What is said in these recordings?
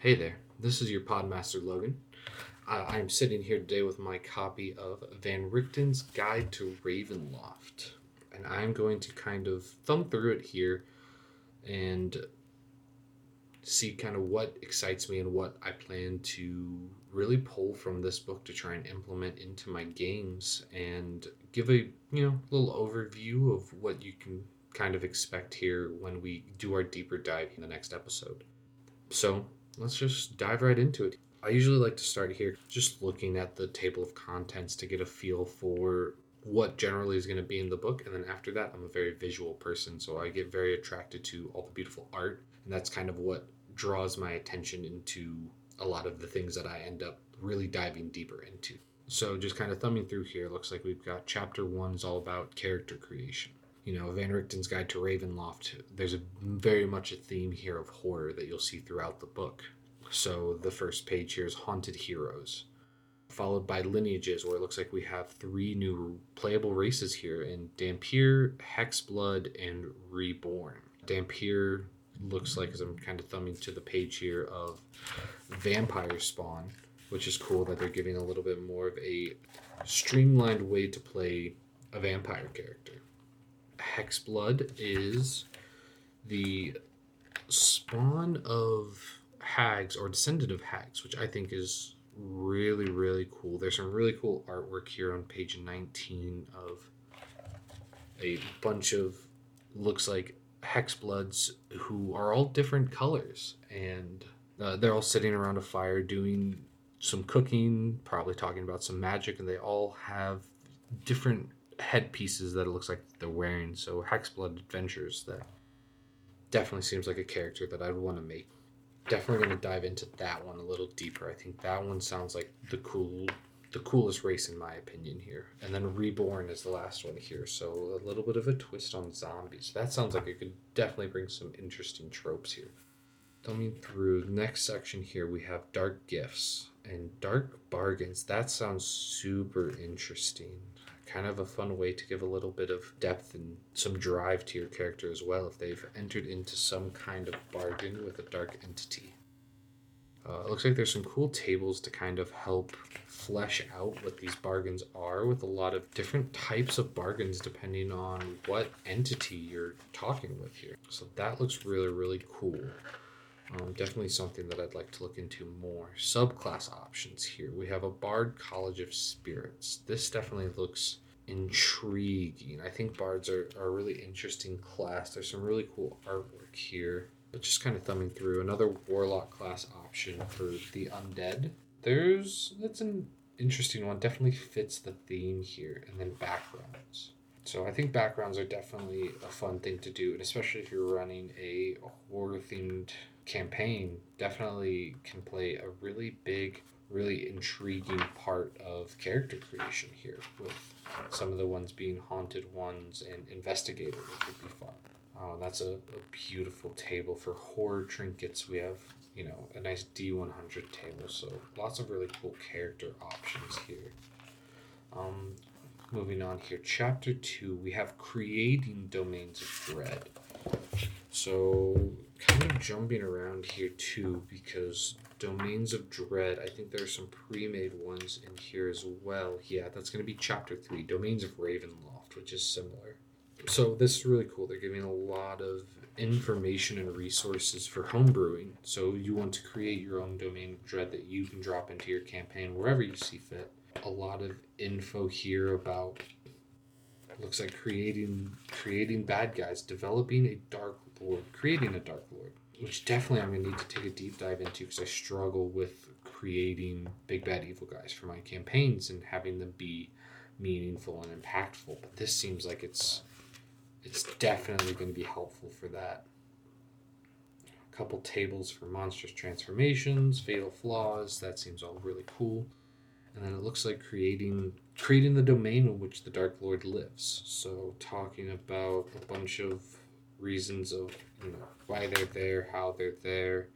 Hey there, this is your Podmaster Logan. Uh, I'm sitting here today with my copy of Van Richten's Guide to Ravenloft, and I'm going to kind of thumb through it here and see kind of what excites me and what I plan to really pull from this book to try and implement into my games and give a you know little overview of what you can kind of expect here when we do our deeper dive in the next episode. So let's just dive right into it. I usually like to start here just looking at the table of contents to get a feel for what generally is going to be in the book. And then after that, I'm a very visual person. So I get very attracted to all the beautiful art. And that's kind of what draws my attention into a lot of the things that I end up really diving deeper into. So just kind of thumbing through here, looks like we've got chapter one is all about character creation you know, Van Richten's Guide to Ravenloft, there's a very much a theme here of horror that you'll see throughout the book. So the first page here is Haunted Heroes, followed by Lineages, where it looks like we have three new playable races here in Dhampir, Hexblood, and Reborn. Dhampir looks like, as I'm kind of thumbing to the page here, of Vampire Spawn, which is cool that they're giving a little bit more of a streamlined way to play a vampire character. Hexblood is the spawn of hags or descendant of hags, which I think is really, really cool. There's some really cool artwork here on page 19 of a bunch of looks like hexbloods who are all different colors and uh, they're all sitting around a fire doing some cooking, probably talking about some magic, and they all have different headpieces that it looks like they're wearing. So Hexblood Adventures that definitely seems like a character that I'd want to make. Definitely going to dive into that one a little deeper. I think that one sounds like the cool, the coolest race in my opinion here. And then Reborn is the last one here, so a little bit of a twist on zombies. That sounds like it could definitely bring some interesting tropes here. Thumbing through the next section here, we have Dark Gifts and Dark Bargains. That sounds super interesting kind of a fun way to give a little bit of depth and some drive to your character as well if they've entered into some kind of bargain with a dark entity. Uh, it looks like there's some cool tables to kind of help flesh out what these bargains are with a lot of different types of bargains depending on what entity you're talking with here. So that looks really, really cool. Um, definitely something that I'd like to look into more. Subclass options here. We have a Bard College of Spirits. This definitely looks intriguing. I think Bards are, are a really interesting class. There's some really cool artwork here. But just kind of thumbing through another Warlock class option for the Undead. There's that's an interesting one. Definitely fits the theme here. And then backgrounds. So I think backgrounds are definitely a fun thing to do, and especially if you're running a horror themed campaign definitely can play a really big, really intriguing part of character creation here, with some of the ones being haunted ones and investigator, which would be fun. Uh, that's a, a beautiful table for horror trinkets. We have, you know, a nice D100 table, so lots of really cool character options here. Um, moving on here, chapter two, we have creating domains of dread. So kind of jumping around here too because Domains of Dread, I think there are some pre-made ones in here as well. Yeah, that's going to be chapter 3, Domains of Ravenloft, which is similar. So this is really cool. They're giving a lot of information and resources for homebrewing. So you want to create your own domain of dread that you can drop into your campaign wherever you see fit. A lot of info here about looks like creating creating bad guys, developing a dark lord, creating a dark lord, which definitely I'm gonna need to take a deep dive into because I struggle with creating big bad evil guys for my campaigns and having them be meaningful and impactful. But this seems like it's it's definitely going to be helpful for that. A couple tables for monstrous transformations, fatal flaws. That seems all really cool. And then it looks like creating creating the domain in which the Dark Lord lives. So talking about a bunch of reasons of you know why they're there, how they're there,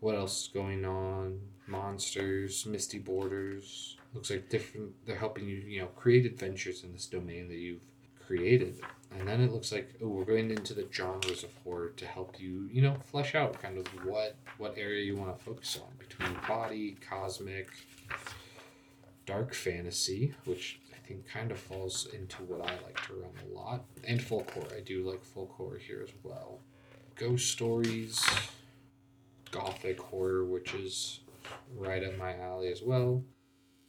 what else is going on, monsters, misty borders. Looks like different. They're helping you, you know, create adventures in this domain that you've created, and then it looks like oh, we're going into the genres of horror to help you, you know, flesh out kind of what what area you want to focus on between body, cosmic, dark fantasy, which think kind of falls into what I like to run a lot, and folk horror. I do like folk horror here as well. Ghost stories, gothic horror, which is right up my alley as well.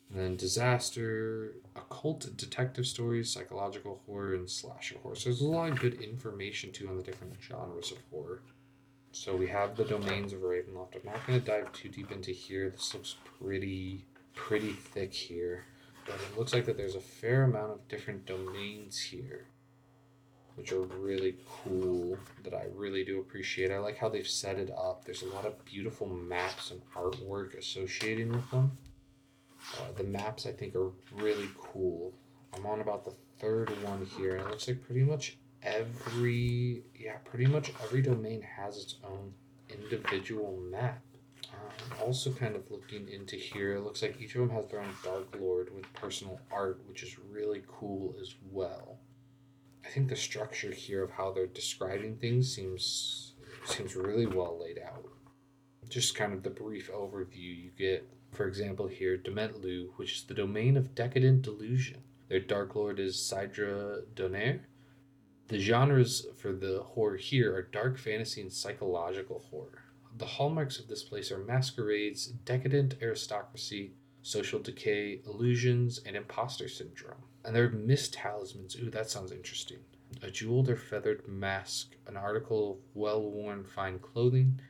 And then disaster, occult detective stories, psychological horror, and slasher horror. So there's a lot of good information too on the different genres of horror. So we have the domains of Ravenloft. I'm not going to dive too deep into here. This looks pretty, pretty thick here. But it looks like that there's a fair amount of different domains here, which are really cool. That I really do appreciate. I like how they've set it up. There's a lot of beautiful maps and artwork associated with them. Uh, the maps I think are really cool. I'm on about the third one here, and it looks like pretty much every yeah, pretty much every domain has its own individual map. Um, also, kind of looking into here, it looks like each of them has their own Dark Lord with personal art, which is really cool as well. I think the structure here of how they're describing things seems seems really well laid out. Just kind of the brief overview you get for example, here, Dementlieu, which is the domain of decadent delusion. Their Dark Lord is Saidra d'Honaire. The genres for the horror here are dark fantasy and psychological horror. The hallmarks of this place are masquerades, decadent aristocracy, social decay, illusions, and imposter syndrome. And there are mist talismans. Ooh, that sounds interesting. A jeweled or feathered mask, an article of well worn fine clothing,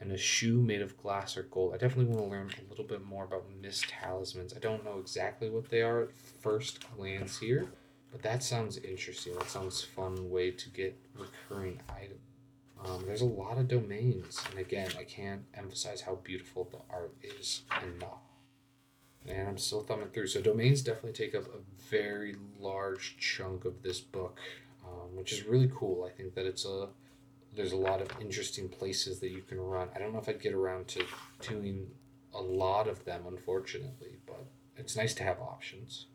and a shoe made of glass or gold. I definitely want to learn a little bit more about mist talismans. I don't know exactly what they are at first glance here, but that sounds interesting. That sounds fun way to get recurring items. Um, there's a lot of domains, and again, I can't emphasize how beautiful the art is enough. And I'm still thumbing through. So domains definitely take up a very large chunk of this book, um, which is really cool. I think that it's a there's a lot of interesting places that you can run. I don't know if I'd get around to doing a lot of them, unfortunately, but it's nice to have options.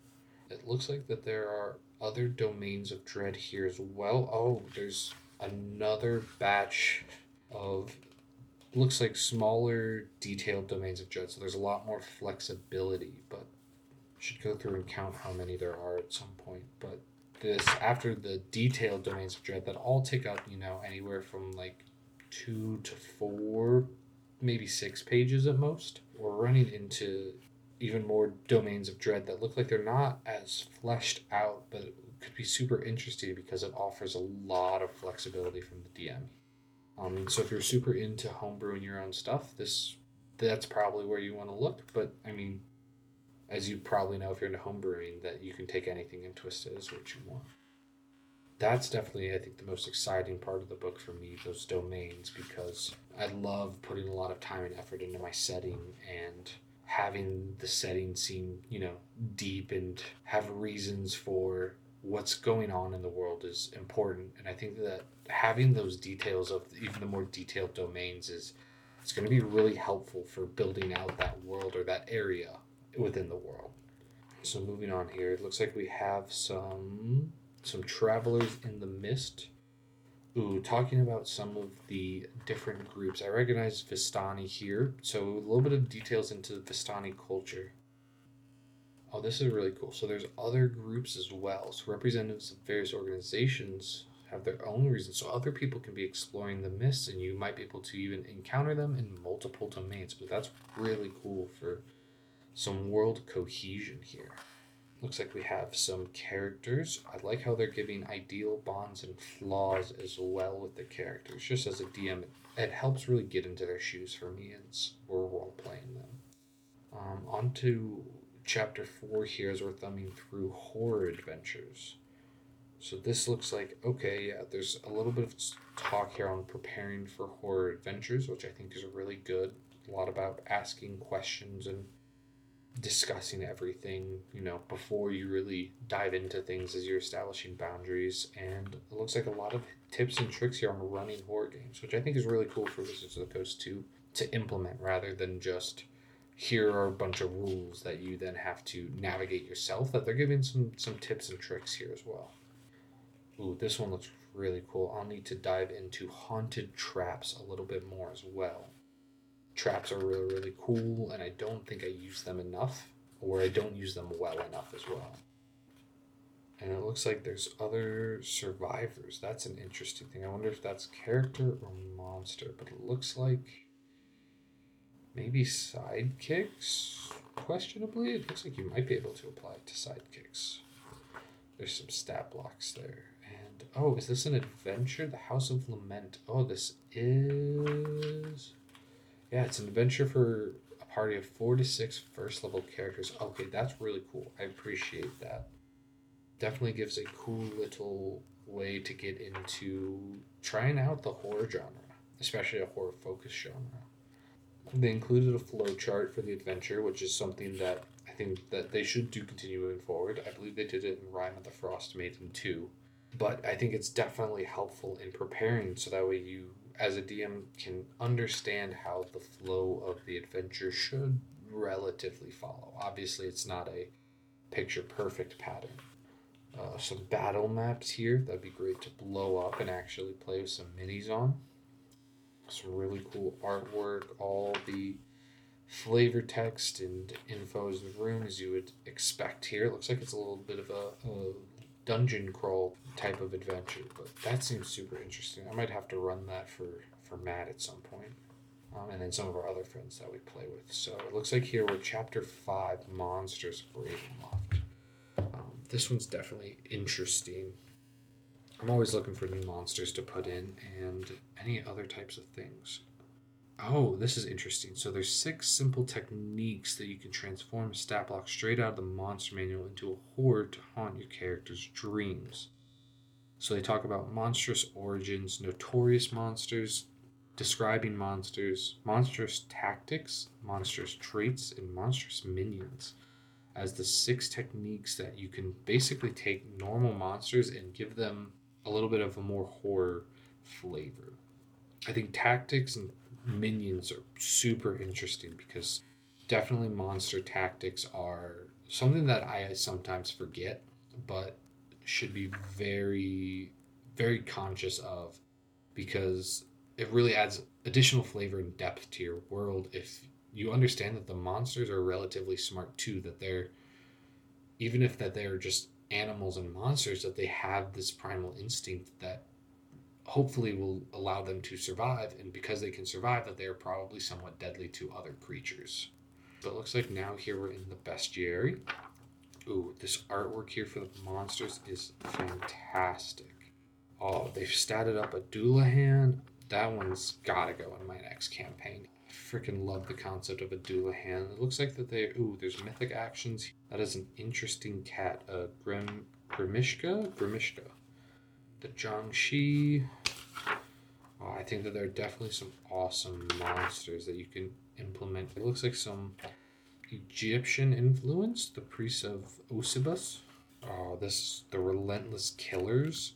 It looks like that there are other domains of dread here as well. Oh, there's another batch of looks like smaller detailed domains of dread. So there's a lot more flexibility, but should go through and count how many there are at some point. But this after the detailed domains of dread that all take up you know anywhere from like two to four maybe six pages at most we're running into even more domains of dread that look like they're not as fleshed out but could be super interesting because it offers a lot of flexibility from the dm um, so if you're super into homebrewing your own stuff this that's probably where you want to look but i mean as you probably know if you're into homebrewing, that you can take anything and twist it as what you want. That's definitely, I think, the most exciting part of the book for me, those domains, because I love putting a lot of time and effort into my setting and having the setting seem, you know, deep and have reasons for what's going on in the world is important. And I think that having those details of even the more detailed domains is it's going to be really helpful for building out that world or that area within the world. So moving on here, it looks like we have some some travelers in the mist. Ooh, talking about some of the different groups. I recognize Vistani here, so a little bit of details into the Vistani culture. Oh, this is really cool. So there's other groups as well. So representatives of various organizations have their own reasons. So other people can be exploring the myths, and you might be able to even encounter them in multiple domains. But that's really cool for some world cohesion here. Looks like we have some characters. I like how they're giving ideal bonds and flaws as well with the characters. Just as a DM, it, helps really get into their shoes for me as we're role playing them. Um, on to chapter four here as we're thumbing through horror adventures. So this looks like okay, yeah. There's a little bit of talk here on preparing for horror adventures, which I think is really good. A lot about asking questions and discussing everything, you know, before you really dive into things as you're establishing boundaries. And it looks like a lot of tips and tricks here on running horror games, which I think is really cool for Wizards of the Coast to to implement rather than just here are a bunch of rules that you then have to navigate yourself. That they're giving some some tips and tricks here as well. Ooh, this one looks really cool. I'll need to dive into haunted traps a little bit more as well. Traps are really, really cool, and I don't think I use them enough, or I don't use them well enough as well. And it looks like there's other survivors. That's an interesting thing. I wonder if that's character or monster, but it looks like maybe sidekicks? Questionably, it looks like you might be able to apply it to sidekicks. There's some stat blocks there. And oh, is this an adventure? The House of Lament. Oh, this is. Yeah, it's an adventure for a party of four to six first level characters. Okay, that's really cool. I appreciate that definitely gives a cool little way to get into trying out the horror genre, especially a horror focused genre. They included a flow chart for the adventure, which is something that I think that they should do continue moving forward. I believe they did it in Rime of the Frostmaiden too. But I think it's definitely helpful in preparing so that way you as a DM can understand how the flow of the adventure should relatively follow. Obviously it's not a picture perfect pattern uh, some battle maps here. That'd be great to blow up and actually play with some minis on. Some really cool artwork. All the flavor text and info is in the room as you would expect here. It looks like it's a little bit of a, a dungeon crawl type of adventure, but that seems super interesting. I might have to run that for, for Matt at some point. Um, and then some of our other friends that we play with. So it looks like here we're chapter 5 Monsters of Ravenloft this one's definitely interesting. I'm always looking for new monsters to put in and any other types of things. Oh, this is interesting. So there's six simple techniques that you can transform a stat block straight out of the monster manual into a horde to haunt your character's dreams. So they talk about monstrous origins, notorious monsters, describing monsters, monstrous tactics, monstrous traits, and monstrous minions as the six techniques that you can basically take normal monsters and give them a little bit of a more horror flavor. I think tactics and minions are super interesting because definitely monster tactics are something that I sometimes forget, but should be very, very conscious of because it really adds additional flavor and depth to your world if you understand that the monsters are relatively smart too that they're even if that they're just animals and monsters that they have this primal instinct that hopefully will allow them to survive. And because they can survive that they are probably somewhat deadly to other creatures. So it looks like now here we're in the bestiary. Ooh this artwork here for the monsters is fantastic. Oh they've statted up a Dullahan that one's gotta go in my next campaign freaking love the concept of a Dullahan. It looks like that they ooh, there's mythic actions. That is an interesting cat. Uh Grim Gremishka? Gremishka. The Jiangshi. Oh, I think that there are definitely some awesome monsters that you can implement. It looks like some Egyptian influence, the priests of Osybus. Oh, this the relentless killers.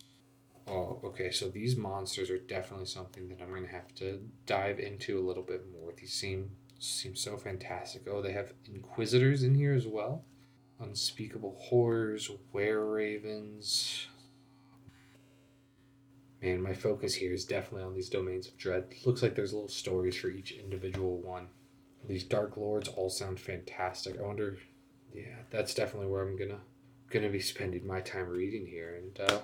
Oh, okay. So these monsters are definitely something that I'm to have to dive into a little bit more. These seem seem so fantastic. Oh, they have inquisitors in here as well. Unspeakable horrors, were ravens. Man, my focus here is definitely on these domains of dread. Looks like there's little stories for each individual one. These dark lords all sound fantastic. I wonder, yeah, that's definitely where I'm gonna gonna be spending my time reading here. And uh,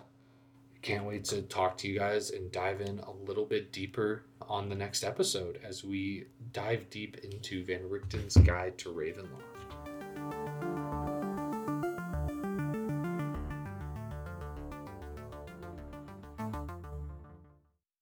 can't wait to talk to you guys and dive in a little bit deeper on the next episode as we dive deep into Van Richten's Guide to Ravenloft.